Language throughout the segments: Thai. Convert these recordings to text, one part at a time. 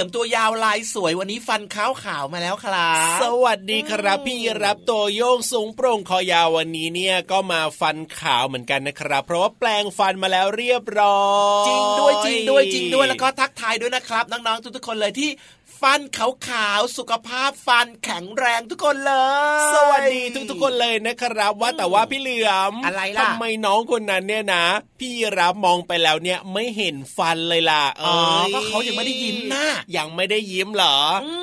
ลือมตัวยาวลายสวยวันนี้ฟันขาวขาวมาแล้วครับ สวัสดีครับ พี่รับตัวโยงสูงโปร่งคอยาววันนี้เนี่ยก็มาฟันขาวเหมือนกันนะครับ เพราะว่าแปลงฟันมาแล้วเรียบร้อย จริงด้วยจริงด้วยจริงด้วยแล้วก็ทักทายด้วยนะครับน้องๆทุกๆคนเลยที่ ฟันขาวๆสุขภาพฟันแข็งแรงทุกคนเลย สวัสดีทุกๆคนเลยนะครับ ว่าแต่ว่าพี่เหลือมอะไรล่ะทำไมน้องคนนั้นเนี่ยนะ พี่รับมองไปแล้วเนี่ยไม่เห็นฟันเลยล่ะอ๋อก็เขายังไม่ได้ยิ้มนะยังไม่ได้ยิ้มเหรอ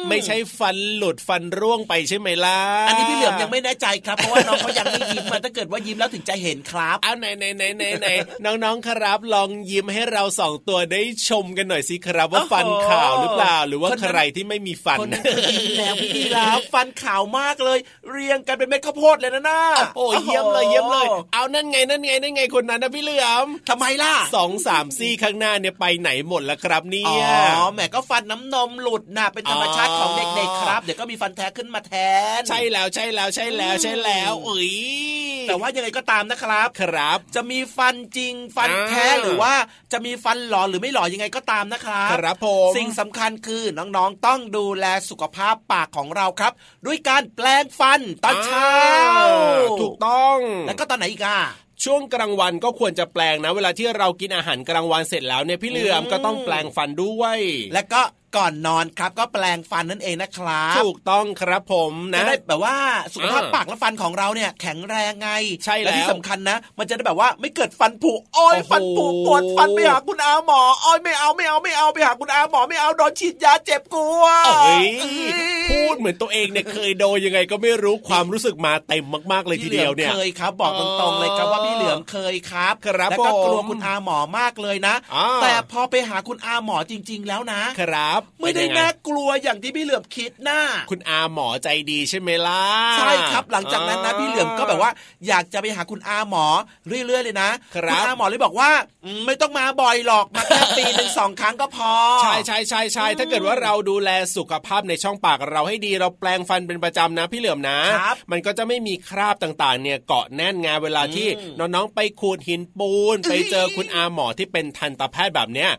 ไม่ใช่ฟันหลุดฟันร่วงไปใช่ไหมล่ะอันนี้พี่เหลือมยังไม่แน่ใจครับเพราะว่าน้องเขายังไม่ยิ้มมาถ้าเกิดว่ายิ้มแล้วถึงจะเห็นครับเอาไหนไหนไหนไหนไหนน้องๆครับ ลองยิ้มให้เราสองตัวได้ชมกันหน่อยสิครับว่าฟันขาวหรือเปล่าหรือว่าใครที่ไม่มีฟันนแล้วพี่รับฟันขาวมากเลย เรียงกันเป็นเม็ดข้าวโพดเลยนะน้าโอ้ยเยี่ยมเลยเยี่ยมเลย เอานั่นไงนั่นไงนั่นไงคนนั้นนะพี่เหลือมทำไมล่ะสองสามซี่ข้างหน้าเนี่ยไปไหนหมดแล้วครับเนี่ยอ๋อแหมก็ฟันน้ำนมหลุดน่ะเป็นธรรมชาติของเด็กๆครับ เดี๋ยวก็มีฟันแท้ขึ้นมาแทน ใช่แล้วใช่แล้วใช่แล้วใช่แล้วอุ้ย แต่ว่ายังไงก็ตามนะครับครับ จะมีฟันจริงฟันแท้หรือว่าจะมีฟันหล่อหรือไม่หล่อยังไงก็ตามนะครับครับผมสิ่งสำคัญคือน้องๆต้องดูแลสุขภาพปากของเราครับ ด้วยการแปลงฟันตอนเช้า ถูกต้อง แล้วก็ตอนไหนอีกอะช่วงกลางวันก็ควรจะแปลงนะ เวลาที่เรากินอาหารกลางวันเสร็จแล้วเนี่ยพี่เหลือมก็ต้องแปลงฟันด้วย และก็ ก่อนนอนครับ ก็แปลงฟันนั่นเองนะครับถูกต้องครับผมนะจะได้แบบว่าสุขภาพปากและฟันของเราเนี่ยแข็งแรงไงใช่แล้วที่สำคัญนะ มันจะได้แบบว่าไม่เกิดฟันผุอ้อยฟันผุปวดฟันไปหาคุณอาหมออ้อยไม่เอาไม่เอาไม่เอาไปหาคุณอาหมอไม่เอาโดนฉีดยาเจ็บกลัวพูดเหมือนตัวเองเนี่ยเคยโดนยังไงก็ไม่รู้ความรู้สึกมาเต็มมาก ๆ เลยทีเดียวเนี่ยเคยครับ บอกตรงๆเลยครับว่าพี่เหลือมเคยครับครับแล้วก็กลัวคุณอาหมอมากเลยนะ แต่พอไปหาคุณอาหมอจริง ๆ แล้วนะครับไม่ได้น่ากลัวอย่างที่พี่เหลือมคิดนะคุณอาหมอใจดีใช่ไหมล่ะใช่ครับ หลังจากนั้นนะพี่เหลือมก็แบบว่า อยากจะไปหาคุณอาหมอเรื่อยๆเลยนะคุณอาหมอเลยบอกว่าไม่ต้องมาบ่อยหรอกมาแค่ปีหนึ่งสองครั้งก็พอ ใช่ใช่ใช่ใช่ถ้าเกิดว่าเราดูแลสุขภาพในช่องปากเราให้ดีเราแปลงฟันเป็นประจำนะพี่เหลือมนะ มันก็จะไม่มีคราบต่างๆ เนี่ยเกาะแน่นงานเวลาที่น้องๆไปขูดหินปูน ไปเจอคุณอาหมอที่เป็นทันตแพทย์แบบเนี้ย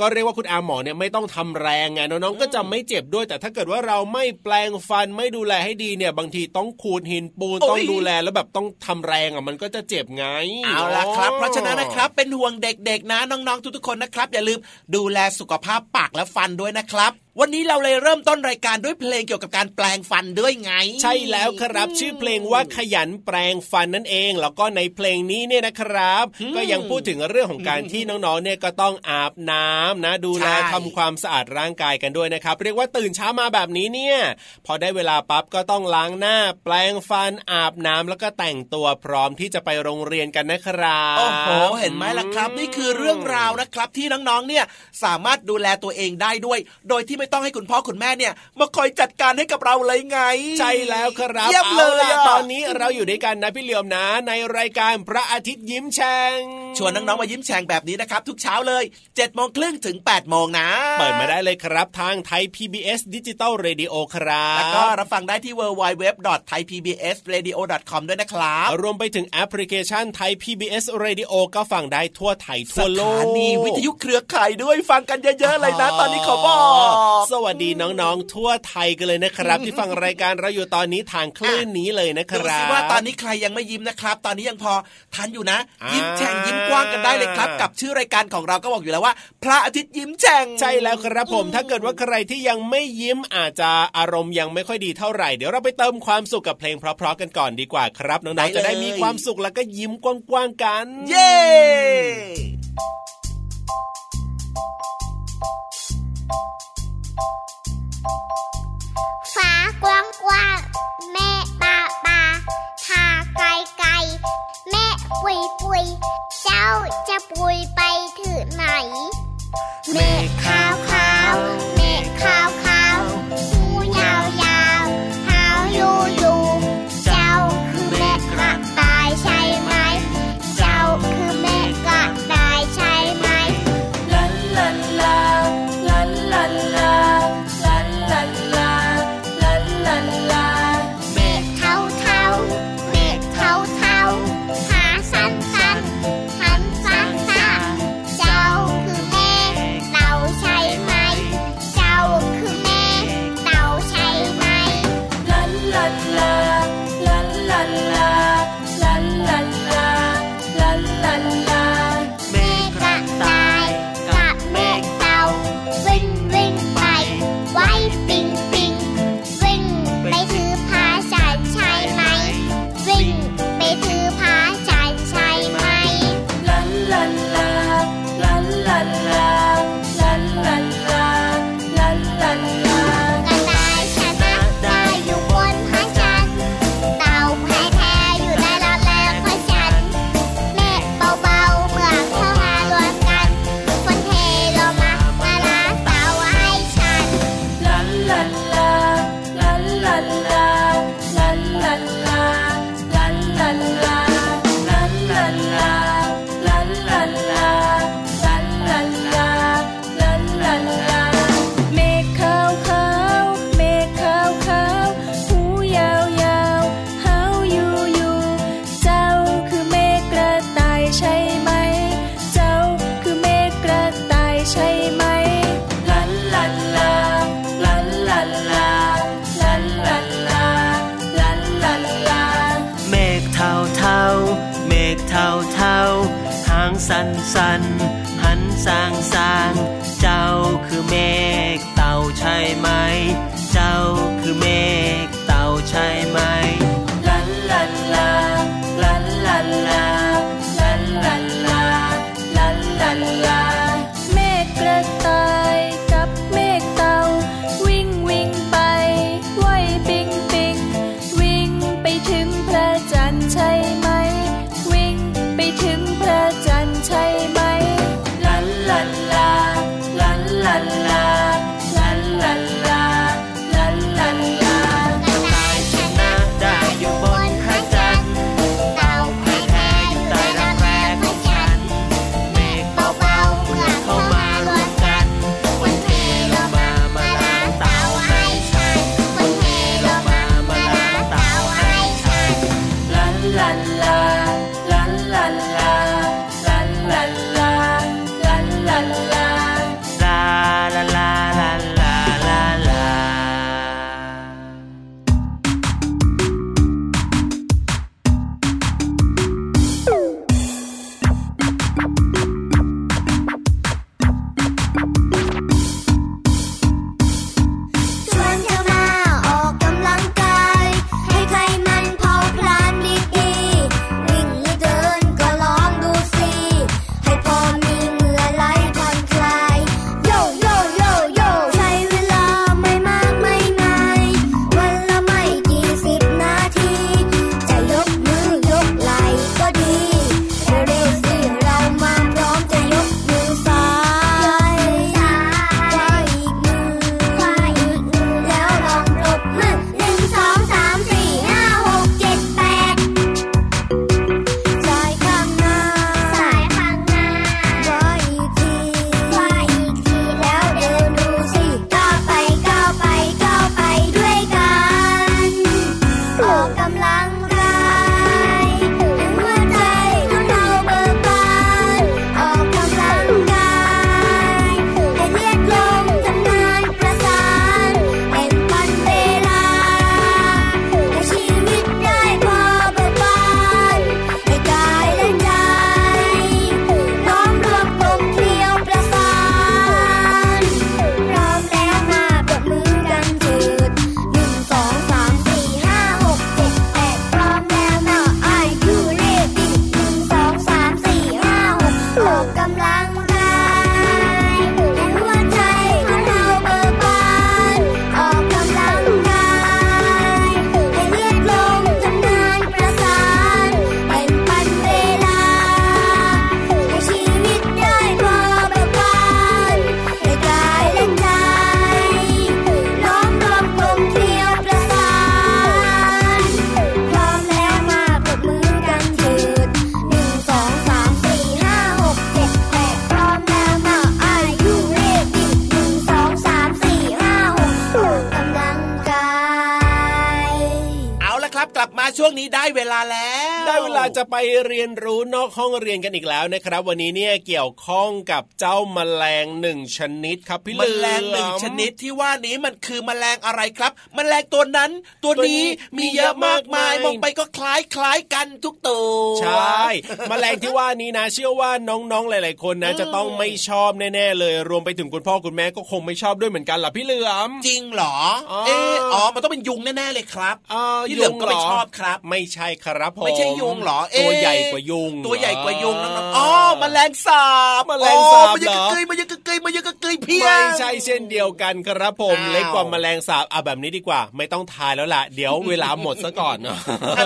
ก็เรียกว่าคุณอาหมอเนี่ยไม่ต้องทำแรงไงน้องๆก็จะไม่เจ็บด้วย แต่ถ้าเกิดว่าเราไม่แปลงฟันไม่ดูแลให้ดีเนี่ย บางทีต้องขูดหินปูนต้องดูแลแล้วแบบต้องทำแรงอะมันก็จะเจ็บไงเอาละครับ เพราะฉะนั้นนะครับ เป็นห่วงเด็กๆนะน้องๆทุกๆคนนะครับ อย่าลืมดูแลสุขภาพปากและฟันด้วยนะครับ วันนี้เราเลยเริ่มต้นรายการด้วยเพลงเกี่ยวกับการแปลงฟันด้วยไง ใช่แล้วครับ ชื่อเพลงว่าขยันแปลงฟันนั่นเอง แล้วก็ในเพลงนี้เนี่ยนะครับ ก็ยังพูดถึงเรื่องของการที่น้องๆเนี่ยก็ต้องอาบน้ำนะ ดูแลทำความสะอาดร่างกายกันด้วยนะครับ เรียกว่าตื่นเช้ามาแบบนี้เนี่ยพอได้เวลาปั๊บก็ต้องล้างหน้า แปลงฟันอาบน้ำแล้วก็แต่งตัวพร้อมที่จะไปโรงเรียนกันนะครับโอ้โหเห็นไหมล่ะครับ นี่คือเรื่องราวนะครับที่น้องๆเนี่ยสามารถดูแลตัวเองได้ด้วย โดยที่ไม่ไม่ต้องให้คุณพ่อคุณแม่เนี่ย มาคอยจัดการให้กับเราเลยไง ใช่แล้วครับเยี่ยมเลยอาะตอนนี้เราอยู่ด้วยกันนะพี่เหลือมนะ ในรายการพระอาทิตย์ยิ้มแฉ่งชวนน้องๆมายิ้มแฉ่งแบบนี้นะครับ ทุกเช้าเลยเจ็ดโมงครึ่งถึงแปดโมงนะ เปิดมาได้เลยครับทางไทย PBS ดิจิตอลเรดิโอครับ แล้วก็รับฟังได้ที่ www.thaipbsradio.com ด้วยนะครับ รวมไปถึงแอปพลิเคชันไทย PBS Radio ก็ฟังได้ทั่วไทยทั่วโลกสถานีวิทยุเครือข่ายด้วยฟังกันเยอะๆเลยนะ ตอนนี้ขอบอกสวัสดีน้องๆ ทั่วไทยกันเลยนะครับ ที่ฟังรายการเราอยู่ตอนนี้ทางคลื่นนี้เลยนะคดูรัสิบว่าตอนนี้ใครยังไม่ยิ้มนะครับ ตอนนี้ยังพอทันอยู่นะอ่ายิ้ยิ้มแฉ่งยิ้มกว้างกันได้เลยครับ กับชื่อรายการของเราก็บอกอยู่แล้วว่า พระอาทิตย์ยิ้มแฉ่งใช่แล้วครับผม ถ้าเกิดว่าใครที่ยังไม่ยิ้มอาจจะอารมณ์ยังไม่ค่อยดีเท่าไหร่เดี๋ยวเราไปเติมความสุขกับเพลงเพราะๆกันก่อนดีกว่าครับน้องๆจะได้มีความสุขแล้วก็ยิ้มกว้างๆกัน เย้ ฟ้ากว้างกว้างแม่ปาปาทาไกลไกลแม่ปุยปุยเจ้าจะปุยไปถึงไหน เมฆขาวขาวเมฆขาวขาว ไหม จะไปเรียนรู้นอกห้องเรียนกันอีกแล้วนะครับ วันนี้เนี่ยเกี่ยวข้องกับเจ้าแมลงหนึ่งชนิดครับพี่แมเหลือลงหนึ่งชนิดที่ว่านี้มันคือแมลงอะไรครับ แมลงตัวนั้น ตัวนี้มีเยอะมากมายมองไปก็คล้ายคล้ายกันทุกตัวใช่แมลงที่ว่านี้นะ เชื่อว่าน้องๆหลาย ๆ คนนะ จะต้องไม่ชอบแน่ๆเลย รวมไปถึงคุณพ่อคุณแม่ก็คงไม่ชอบด้วยเหมือนกันล่ะพี่เหลือมจริงเหรออ๋อเอออ๋อมันต้องเป็นยุงแน่ๆเลยครับอ่าพี่เหลือมก็ไม่ยุงเหรอชอบครับ ไม่ใช่ครับผมไม่ใช่ยุงเหรอเอ๊ะตัวใหญ่กว่ายุง ตัวใหญ่กว่ายุงน้องๆอ๋อแมลงสาบแมลงสาบอ๋อมันยังเหรอกะเกยมันยังกะเกยมันยังกะเกยเพี้ยไม่ใช่เช่นเดียวกันครับผมอ้าวเล็กกว่าแมลงสาบเอาแบบนี้ดีกว่า ไม่ต้องทายแล้วล่ะเดี๋ยวเวลาหมดซะก่อนอะ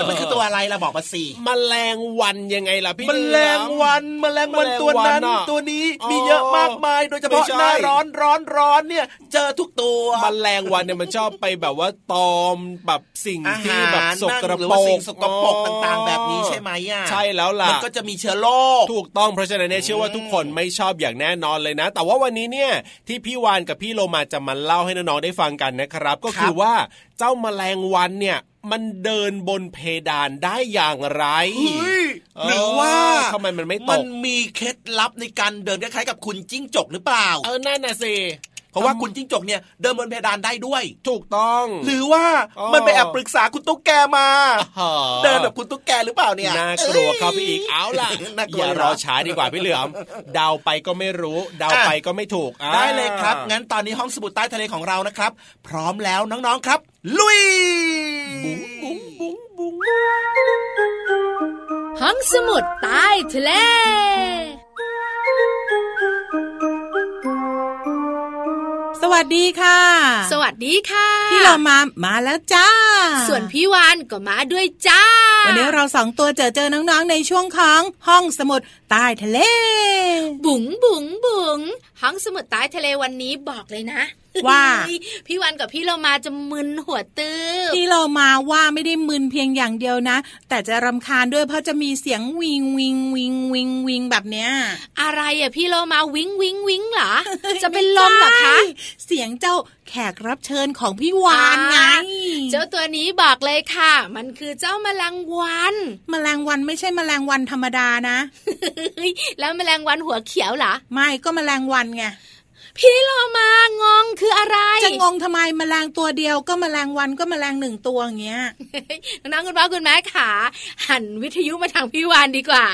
มันคือตัวอะไรล่ะบอกมาสิแมลงวันยังไงล่ะพี่แมลงวันแมลงวันตัวนั้นแมลงวันอะตัวนี้อ๋อมีเยอะมากมายโดยเฉไม่พาะใช่หน้าร้อนร้อนร้อนเนี่ย เจอทุกตัวแมลงวันเนี่ยมันชอบไปแบบว่าตอมแบบสิ่งอาที่หารแบบสกนั่งระหรือปรว่าสิ่กงสกปรกต่างๆ แบบนี้ใช่ไหมอะใช่แล้วล่ะมันก็จะมีเชื้อโรคถูกต้องเพราะฉะนั้นเนี่ยเชื่อว่าทุกคนไม่ชอบอย่างแน่นอนเลยนะ แต่ว่าวันนี้เนี่ยที่พี่วานกับพี่โลมาจะมาเล่าให้น้องๆได้ฟังกันนะครับ ก็คือว่าเจ้าแมลงวันเนี่ยมันเดินบนเพดานได้อย่างไรเฮ้ยเออหรือว่าทำไมมันไม่ตก มันมีเคล็ดลับในการเดินคล้ายๆกับคุณจิ้งจกหรือเปล่า เออ นั่นน่ะสิ เพราะว่าคุณจิ้งจกเนี่ยเดินบนเพดานได้ด้วย ถูกต้อง หรือว่าอ๋อมันไปแอบปรึกษาคุณตุ๊กแกมาอ๋อเดินแบบคุณตุ๊กแกหรือเปล่าเนี่ยน่ากลัวเข้าไปอีกเอาล่ะน่ากลัวอย่ารอเหรอช้าดีกว่าพี่เหลือมเดาไปก็ไม่รู้ เดาไปก็ไม่ถูกอ่าได้เลยครับ งั้นตอนนี้ห้องสมุดใต้ทะเลของเรานะครับ พร้อมแล้วน้องๆครับ ลุยบุ้งบุ้งบุ้งบุ้งห้องสมุดใต้ทะเล สวัสดีค่ะ สวัสดีค่ะ พี่เรามามาแล้วจ้า ส่วนพี่วานก็มาด้วยจ้า วันนี้เราสองตัวเจอเจอน้องๆในช่วงของห้องสมุดใต้ทะเล บุ๋งบุ๋งบุ๋งห้องสมุดใต้ทะเลวันนี้บอกเลยนะว่าพี่วันกับพี่เรามาจะมึนหัวตื้อที่เรามาว่าไม่ได้มึนเพียงอย่างเดียวนะ แต่จะรำคาญด้วยเพราะจะมีเสียงวิงวิงวิงวิงวิงแบบเนี้ย อะไรอะพี่เรามาวิงวิงวิงเหรอจะเป็นลมเหรอคะใช่เสียงเจ้าแขกรับเชิญของพี่วานไงเจ้าตัวนี้บอกเลยค่ะ มันคือเจ้าแมลงวันแมลงวันไม่ใช่แมลงวันธรรมดานะ แล้วแมลงวันหัวเขียวเหรอไม่ก็แมลงวันไง พี่เรามางงคืออะไร จะงงทำไมแมลงตัวเดียวก็แมลงวันก็แมลงหนึ่งตัวอย่างเงี้ยน้องๆคุณพ่อคุณแม่ขาหันวิทยุมาทางพี่วานดีกว่า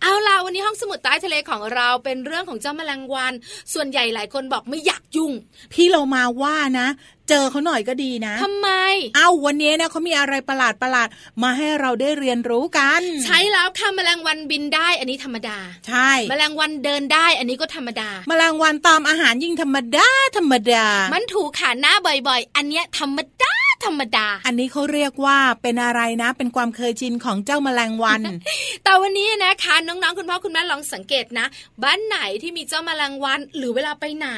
เอาล่ะวันนี้ห้องสมุดใต้ทะเลของเราเป็นเรื่องของเจ้าแมลงวัน ส่วนใหญ่หลายคนบอกไม่อยากยุ่ง พี่เรามาว่านะ เจอเขาหน่อยก็ดีนะทำไม เอ้าวันนี้นะเขามีอะไรประหลาดประหลาดๆมาให้เราได้เรียนรู้กัน ใช้แล้วค่ะแมลงวันบินได้อันนี้ธรรมดา ใช่แมลงวันเดินได้อันนี้ก็ธรรมดา แมลงวันตอมอาหารยิ่งธรรมดาธรรมดา มันถูกขาหน้าบ่อยๆ อันเนี้ยธรรมดา ธรรมดา อันนี้เขาเรียกว่าเป็นอะไรนะ เป็นความเคยชินของเจ้าแมลงวัน แต่วันนี้นะคะน้องๆคุณพ่อคุณแม่ลองสังเกตนะ บ้านไหนที่มีเจ้าแมลงวัน หรือเวลาไปไหน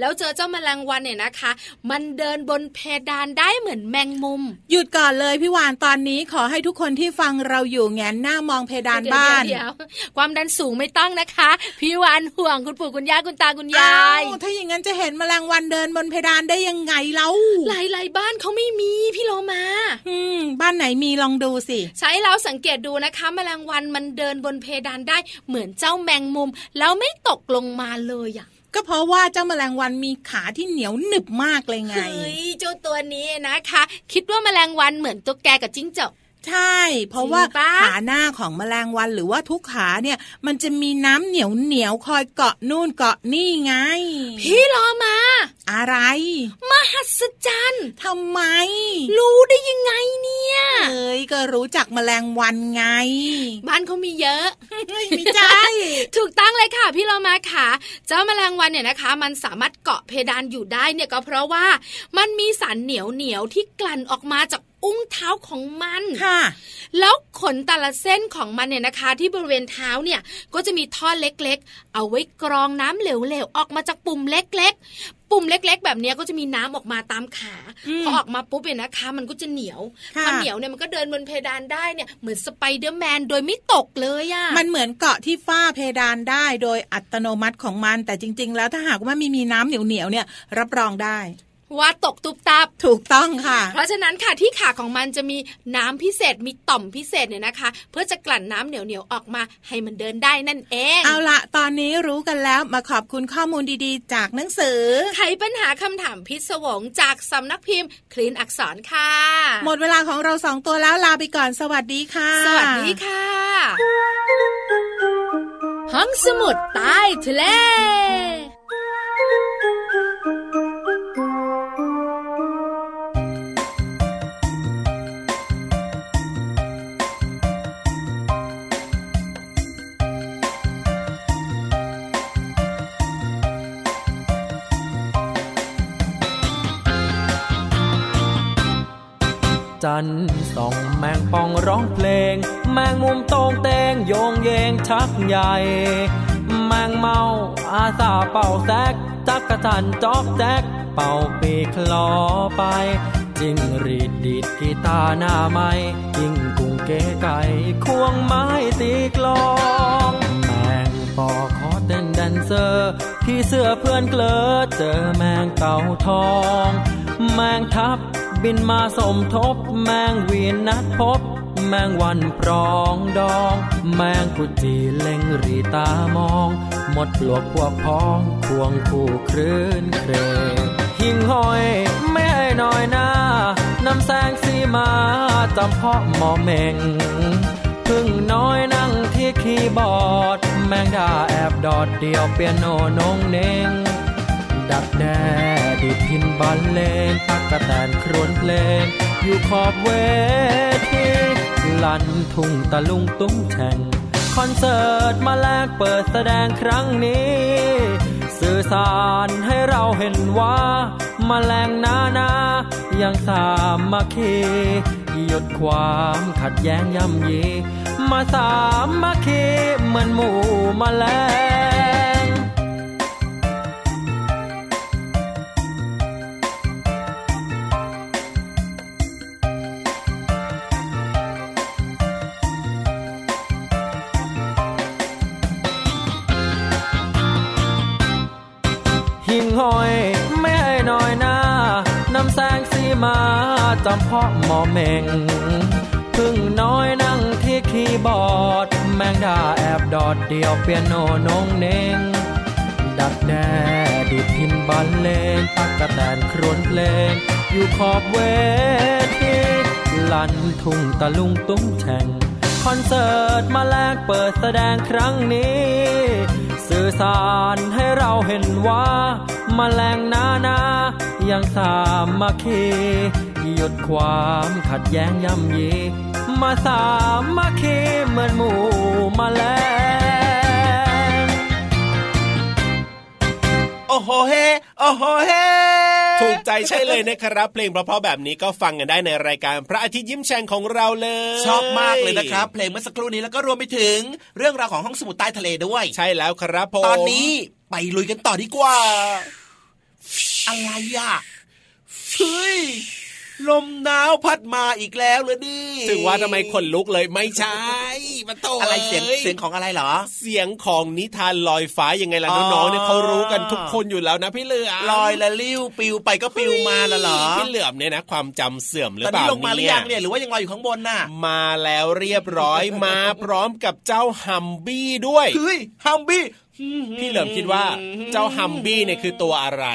แล้วเจอเจ้าแมลงวันเนี่ยนะคะ มันเดินบนเพดานได้เหมือนแมงมุม หยุดก่อนเลยพี่วานตอนนี้ขอให้ทุกคนที่ฟังเราอยู่แงนหน้ามองเพดานบ้านเดี๋ยวๆๆความดันสูงไม่ต้องนะคะ พี่วานห่วงคุณปู่คุณย่าคุณตาคุณยายอ้าวถ้าอย่างนั้นจะเห็นแมลงวันเดินบนเพดานได้ยังไงเล่าหลายๆบ้านเขาไม่มีพี่โลมาอืมบ้านไหนมีลองดูสิ ใช้เราสังเกตดูนะคะแมลงวันมันเดินบนเพดานได้เหมือนเจ้าแมงมุม แล้วไม่ตกลงมาเลยอะก็เพราะว่าเจ้าแมลงวันมีขาที่เหนียวหนึบมากเลยไงเฮ้ยเจ้าตัวนี้นะคะ คิดว่าแมลงวันเหมือนตุ๊กแกกับจิ้งจก ใช่ เพราะว่าจริงปะขาหน้าของแมลงวันหรือว่าทุกขาเนี่ย มันจะมีน้ำเหนียวเหนียวๆคอยเกาะนู่นเกาะนี่ไง พี่รอมา อะไร มหัศจรรย์ทำไม รู้ได้ยังไงเนี่ยเอ้ยก็รู้จักแมลงวันไง บ้านเขามีเยอะไม่ใช่ถูกต้องเลยค่ะ พี่เรามาค่ะ เจ้าแมลงวันเนี่ยนะคะ มันสามารถเกาะเพดานอยู่ได้เนี่ยก็เพราะว่ามันมีสารเหนียวเหนียวๆที่กลั่นออกมาจาก อุ้งเท้าของมันค่ะ แล้วขนแต่ละเส้นของมันเนี่ยนะคะ ที่บริเวณเท้าเนี่ยก็จะมีท่อเล็กๆ เอาไว้กรองน้ำเหลวๆ ออกมาจากปุ่มเล็กๆ ปุ่มเล็ก ๆ แบบเนี้ยก็จะมีน้ำออกมาตามขาอืมพอออกมาปุ๊บเนี่ยนะคะ มันก็จะเหนียวค่ะพอเหนียวเนี่ยมันก็เดินบนเพดานได้เนี่ยเหมือนสไปเดอร์แมนโดยไม่ตกเลยอะมันเหมือนเกาะที่ฝ้าเพดานได้โดยอัตโนมัติของมัน แต่จริง ๆ แล้วถ้าหากว่าไม่มีน้ำเหนียวๆเนี่ยรับรองได้ ว่าตกตุบตับถูกต้องค่ะ เพราะฉะนั้นค่ะที่ขาของมันจะมีน้ำพิเศษมีต่อมพิเศษเนี่ยนะคะ เพื่อจะกลั่นน้ำเหนียวๆออกมาให้มันเดินได้นั่นเอง เอาละตอนนี้รู้กันแล้วมาขอบคุณข้อมูลดีๆ จากหนังสือไขปัญหาคำถามพิศวงจากสำนักพิมพ์คลีนอักษรค่ะ หมดเวลาของเราสองตัวแล้วลาไปก่อนสวัสดีค่ะ สวัสดีค่ะห้องสมุดใต้ทะเล จันทร์ส่องแมงป่องร้องเพลง แมงมุมโตงเตงโยงเยงชักใหญ่ แมงเมาอาสาเป่าแซกจักกระจันจอกแจ๊กเป่าปีกลอไปจิงรีดดีดกีตาหน้าไม้จิงกุ้งเก๋ไก่ควงไม้ตีกลองแมงปอขอเต้นแดนเซอร์พี่เสื้อเพื่อนเกลอเจอแมงเก่าทอง แมงทับ บินมาสมทบ แมงวีนนัดพบ แมงวันปรองดอง แมงกุจีเล็งรีตามอง หมดปลวกพวกพ้องควงคู่คลื่นเครงหิ่งห้อยไม่ให้น้อยหน้านำแสงสีมาจำเพาะหมอเมงพึ่งน้อยนั่งที่คีย์บอร์ด แมงดาแอบดอดเดียวเปียโนนงเนง บอลเลงตักกะแตนครวนเพลง อยู่ขอบเวทีลันทุ่งตะลุงตุ้งแช่งคอนเสิร์ตมาแลกเปิดแสดงครั้งนี้ สื่อสารให้เราเห็นว่ามาแรงนานายังสามัคคีหยุดความขัดแย้งย่ำยี มาสามัคคีเหมือนหมู่มาแลง มาจำเพาะหมอเมงพึ่งน้อยนั่งที่คีย์บอร์ด แมงดาแอบดอดเดียวเปียโนนงเนงดักแด้ดิดพินบอลเลงตักกระแตนครวนเพลง อยู่ขอบเวทีลันทุ่งตะลุงตุ้งแช่งคอนเสิร์ตมาแลกเปิดแสดงครั้งนี้ สื่อสารให้เราเห็นว่ามาแรงนานา ยังสามัคคีหยุดความขัดแย้งย่ำยีมาสามัคคีเหมือนหมู่มาแลงโอ้โหเฮโอ้โหเฮถูกใจใช่เลยนะครับ เพลงเพราะๆแบบนี้ก็ฟังกันได้ในรายการพระอาทิตย์ยิ้มแฉ่งของเราเลย ชอบมากเลยนะครับ เพลงเมื่อสักครู่นี้แล้วก็รวมไปถึงเรื่องราวของห้องสมุดใต้ทะเลด้วย ใช่แล้วครับผมตอนนี้ไปลุยกันต่อดีกว่า อะไรอะเฮ้ยลมหนาวพัดมาอีกแล้วเลยนี่ถึงว่าทำไมขนลุกเลยไม่ใช่มันโตอะไรเสียงอ้เสียงของอะไรเหรอ เสียงของนิทานลอยฟ้ายังไงล่ะอ๋อน้องๆเนี่ยเขารู้กันทุกคนอยู่แล้วนะพี่เหลือมลอยละลิ้วปิวไปก็ปิวมาแล้วเหรอพี่เหลือมเนี่ยนะความจำเสื่อมหรือตอนเปนี้ล่าลงมาหรือยังเนี่ยหรือว่ายังลอยอยู่ข้างบนน่ะ มาแล้วเรียบร้อยมาพร้อมกับเจ้าฮัมบี้ด้วยเฮ้ยฮัมบี้ พี่เหลิมคิดว่าเจ้าฮัมบี้เนี่ยคือตัวอะไร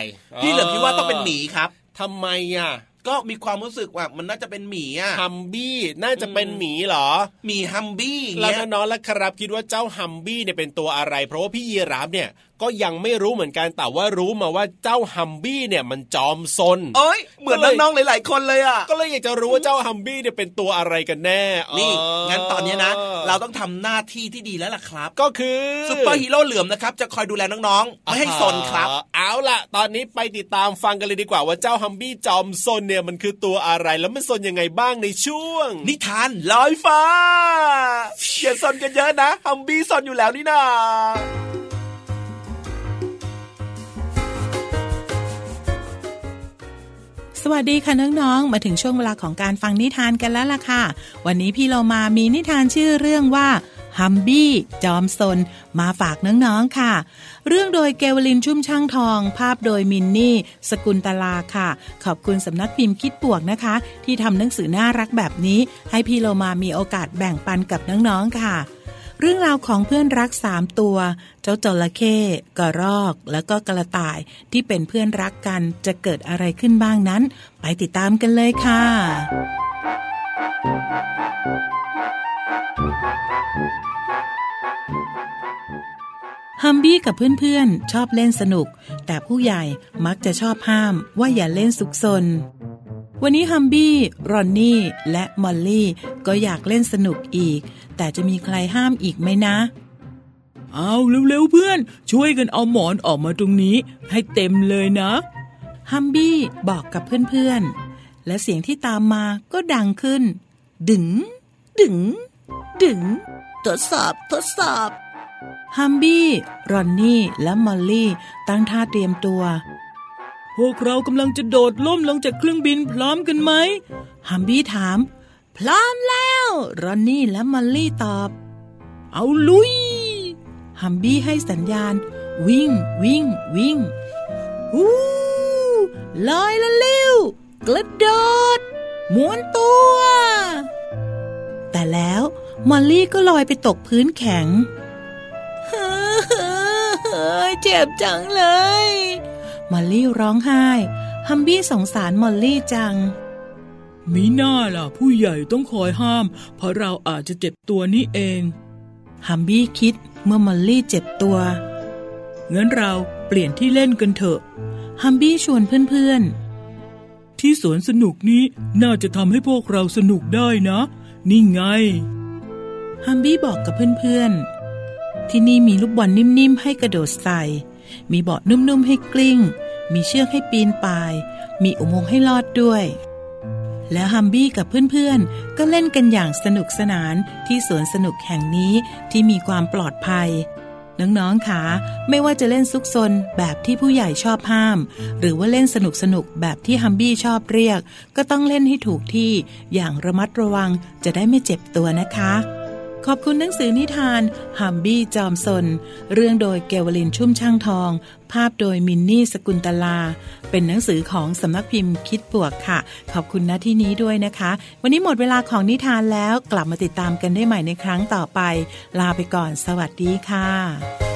พี่เหลิมคิดว่าต้องเป็นหมีครับทำไมอะก็มีความรู้สึกว่ามันน่าจะเป็นหมีอะฮัมบี้น่าจะเป็นหมีเหรอหมีฮัมบี้อย่างแล้วเงี้ยน้องๆแล้วครับคิดว่าเจ้าฮัมบี้เนี่ยเป็นตัวอะไร เพราะว่าพี่ยีราฟเนี่ยก็ยังไม่รู้เหมือนกันแต่ว่ารู้มาว่าเจ้าฮัมบี้เนี่ยมันจอมซนเอ้ยเหมือนน้องๆหลาย ๆ คนเลยอะก็เลยอยากจะรู้ว่าเจ้าฮัมบี้เนี่ยเป็นตัวอะไรกันแน่นี่อ๋องั้นตอนนี้นะ เราต้องทำหน้าที่ที่ดีแล้วล่ะครับ ก็คือซุปเปอร์ฮีโร่เหลือมนะครับจะคอยดูแลน้องๆไม่ให้ซนครับอ่าเอาล่ะ ตอนนี้ไปติดตามฟังกันเลยดีกว่าว่าเจ้าฮัมบี้จอมซนเนี่ยมันคือตัวอะไรแล้วมันซนยังไงบ้างในช่วง นิทานลอยฟ้าอย่าซนกันเยอะนะฮัมบี้ซนอยู่แล้วนี่นา สวัสดีค่ะน้องๆ มาถึงช่วงเวลาของการฟังนิทานกันแล้วล่ะค่ะ วันนี้พี่เรามามีนิทานชื่อเรื่องว่าฮัมบี้จอมสนมาฝากน้องๆค่ะ เรื่องโดยเกวลินชุ่มช่างทอง ภาพโดยมินนี่ สกุลตลาค่ะ ขอบคุณสำนักพิมพ์คิดปวกนะคะ ที่ทำหนังสือน่ารักแบบนี้ ให้พี่โลมามีโอกาสแบ่งปันกับน้องๆค่ะ เรื่องราวของเพื่อนรักสามตัว เจ้าจระเข้กระรอก แล้วก็กระต่ายที่เป็นเพื่อนรักกันจะเกิดอะไรขึ้นบ้างนั้น ไปติดตามกันเลยค่ะฮัมบี้กับเพื่อนๆ ชอบเล่นสนุก แต่ผู้ใหญ่มักจะชอบห้ามว่าอย่าเล่นสุกซน วันนี้ฮัมบี้รอนนี่ และมอลลี่ ก็อยากเล่นสนุกอีก แต่จะมีใครห้ามอีกไหมนะ เอาเร็วๆเพื่อน ช่วยกันเอาหมอนออกมาตรงนี้ ให้เต็มเลยนะ ฮัมบี้บอกกับเพื่อนๆ และเสียงที่ตามมาก็ดังขึ้น ดึง ดึง ดึง ทดสอบ ทดสอบ ฮัมบี้ รอนนี่ และมอลลี่ ตั้งท่าเตรียมตัว พวกเรากำลังจะโดดล่มลงจากเครื่องบินพร้อมกันไหมฮัมบี้ถาม พร้อมแล้วรอนนี่และมอลลี่ตอบ เอาลุยฮัมบี้ให้สัญญาณ วิ่ง วิ่ง วิ่งวู้ลอยละเร็วกระโดดม้วนตัว แต่แล้วมอลลี่ก็ลอยไปตกพื้นแข็งเจ็บจังเลย มอลลี่ร้องไห้ ฮัมบี้สงสารมอลลี่จังมิน่าล่ะ ผู้ใหญ่ต้องคอยห้าม เพราะเราอาจจะเจ็บตัวนี่เอง ฮัมบี้คิดเมื่อมอลลี่เจ็บตัวงั้นเราเปลี่ยนที่เล่นกันเถอะ ฮัมบี้ชวนเพื่อนๆ ที่สวนสนุกนี้น่าจะทำให้พวกเราสนุกได้นะ นี่ไง ฮัมบี้บอกกับเพื่อนๆ ที่นี่มีลูกบอลนิ่มๆ ให้กระโดดใส่ มีเบาะนุ่มๆให้กลิ้ง มีเชือกให้ปีนป่าย มีอุโมงค์ให้ลอดด้วย แล้วฮัมบี้กับเพื่อนๆ ก็เล่นกันอย่างสนุกสนานที่สวนสนุกแห่งนี้ที่มีความปลอดภัยน้องๆคะไม่ว่าจะเล่นซุกซนแบบที่ผู้ใหญ่ชอบห้าม หรือว่าเล่นสนุกสนุกแบบที่ฮัมบี้ชอบเรียก ก็ต้องเล่นให้ถูกที่อย่างระมัดระวังจะได้ไม่เจ็บตัวนะคะ ขอบคุณหนังสือนิทานฮัมบี้จอมสน เรื่องโดยเกวลินชุ่มช่างทอง ภาพโดยมินนี่สกุลตลา เป็นหนังสือของสำนักพิมพ์คิดบวกค่ะ ขอบคุณณที่นี้ด้วยนะคะ วันนี้หมดเวลาของนิทานแล้วกลับมาติดตามกันได้ใหม่ในครั้งต่อไป ลาไปก่อน สวัสดีค่ะ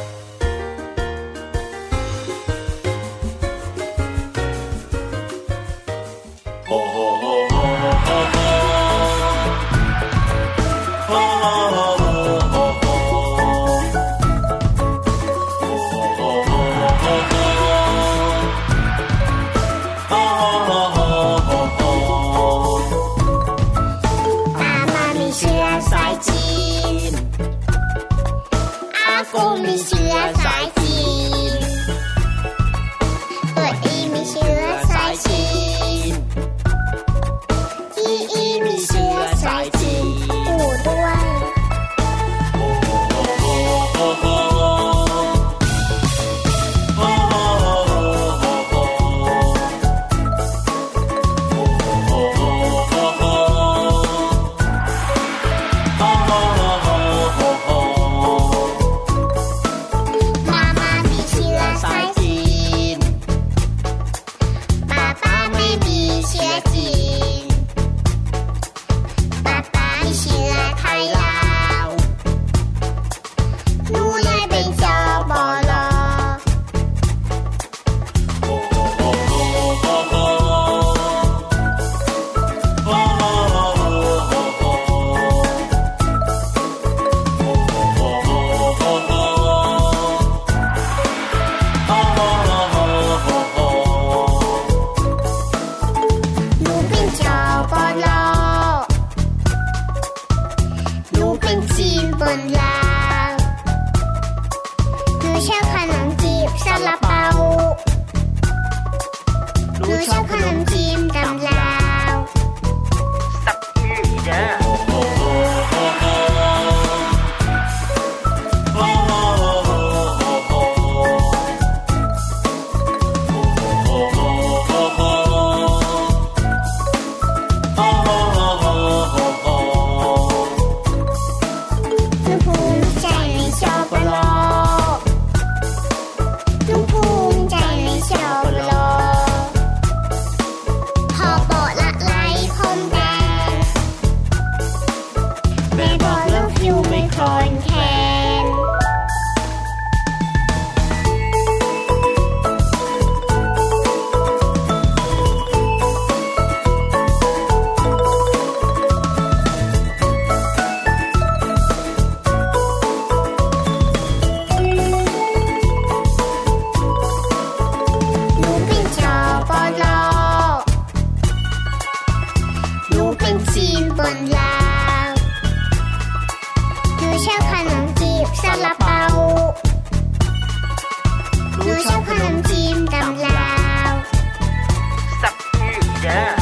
อื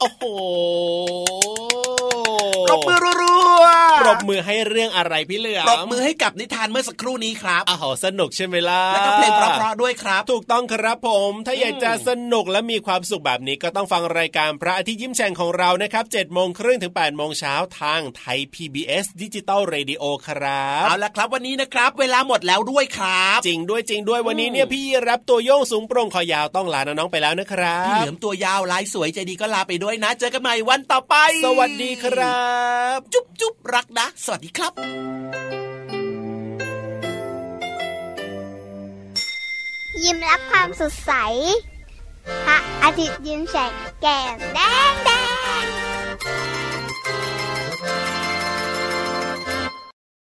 โอ้โห ปรบมือรัวๆ ป รบมือให้เรื่องอะไรพี่เหลือมปรบมือให้กับนิทานเมื่อสักครู่นี้ครับอ้าวสนุกใช่ไหมล่ะแล้วก็เพลงเพราะๆด้วยครับ ถูกต้องครับผม ถ้าอยากจะสนุกและมีความสุขแบบนี้ก็ต้องฟังรายการพระอาทิตย์ยิ้มแฉ่งของเรานะครับเจ็ดโมงครึ่งถึงแปดโมงเช้าทางไทย PBS ดิจิตอลเรดิโอครับเอาละครับวันนี้นะครับ เวลาหมดแล้วด้วยครับ จริงด้วยจริงด้วยวันนี้เนี่ยพี่รับตัวโยงสูงโปร่งคอยาวต้องลาน้องๆไปแล้วนะครัพี่บเหลือมตัวยาวลายสวยใจดีก็ลาไปด้วยนะ เจอกันใหม่วันต่อไป สวัสดีครับ จุ๊บจุ๊บรักนะ สวัสดีครับ ยิ้มรับความสดใสพระอาทิตย์ยิ้มแฉกแก้มแดงแดง